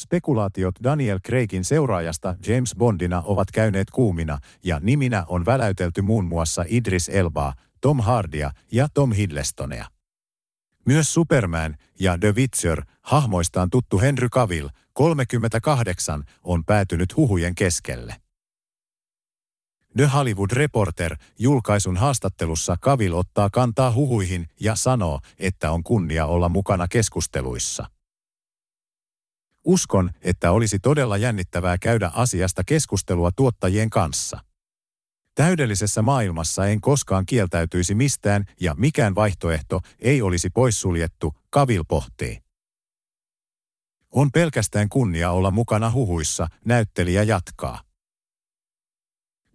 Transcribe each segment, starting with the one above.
Spekulaatiot Daniel Craigin seuraajasta James Bondina ovat käyneet kuumina ja niminä on väläytelty muun muassa Idris Elbaa, Tom Hardia ja Tom Hiddlestonea. Myös Superman ja The Witcher hahmoistaan tuttu Henry Cavill, 38, on päätynyt huhujen keskelle. The Hollywood Reporter julkaisun haastattelussa Cavill ottaa kantaa huhuihin ja sanoo, että on kunnia olla mukana keskusteluissa. Uskon, että olisi todella jännittävää käydä asiasta keskustelua tuottajien kanssa. Täydellisessä maailmassa en koskaan kieltäytyisi mistään ja mikään vaihtoehto ei olisi poissuljettu, Kavil pohtii. On pelkästään kunnia olla mukana huhuissa, näyttelijä jatkaa.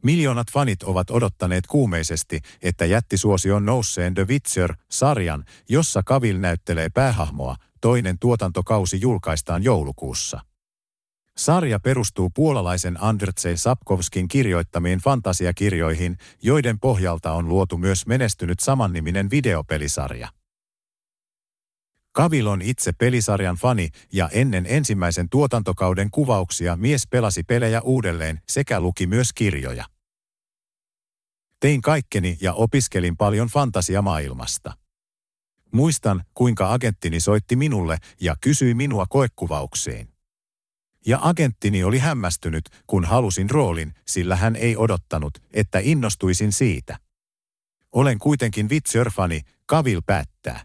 Miljoonat fanit ovat odottaneet kuumeisesti, että jättisuosion nousseen The Witcher-sarjan, jossa Kavil näyttelee päähahmoa, toinen tuotantokausi julkaistaan joulukuussa. Sarja perustuu puolalaisen Andrzej Sapkowskin kirjoittamiin fantasiakirjoihin, joiden pohjalta on luotu myös menestynyt samanniminen videopelisarja. Kavil on itse pelisarjan fani ja ennen ensimmäisen tuotantokauden kuvauksia mies pelasi pelejä uudelleen sekä luki myös kirjoja. Tein kaikkeni ja opiskelin paljon fantasiamaailmasta. Muistan, kuinka agenttini soitti minulle ja kysyi minua koekuvauksiin. Ja agenttini oli hämmästynyt, kun halusin roolin, sillä hän ei odottanut, että innostuisin siitä. Olen kuitenkin Witcher-fani, Kavil päättää.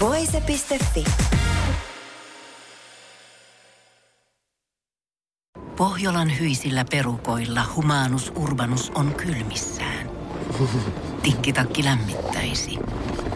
Voise.fi. Pohjolan hyisillä perukoilla humanus urbanus on kylmissään. Tikkitakki lämmittäisi.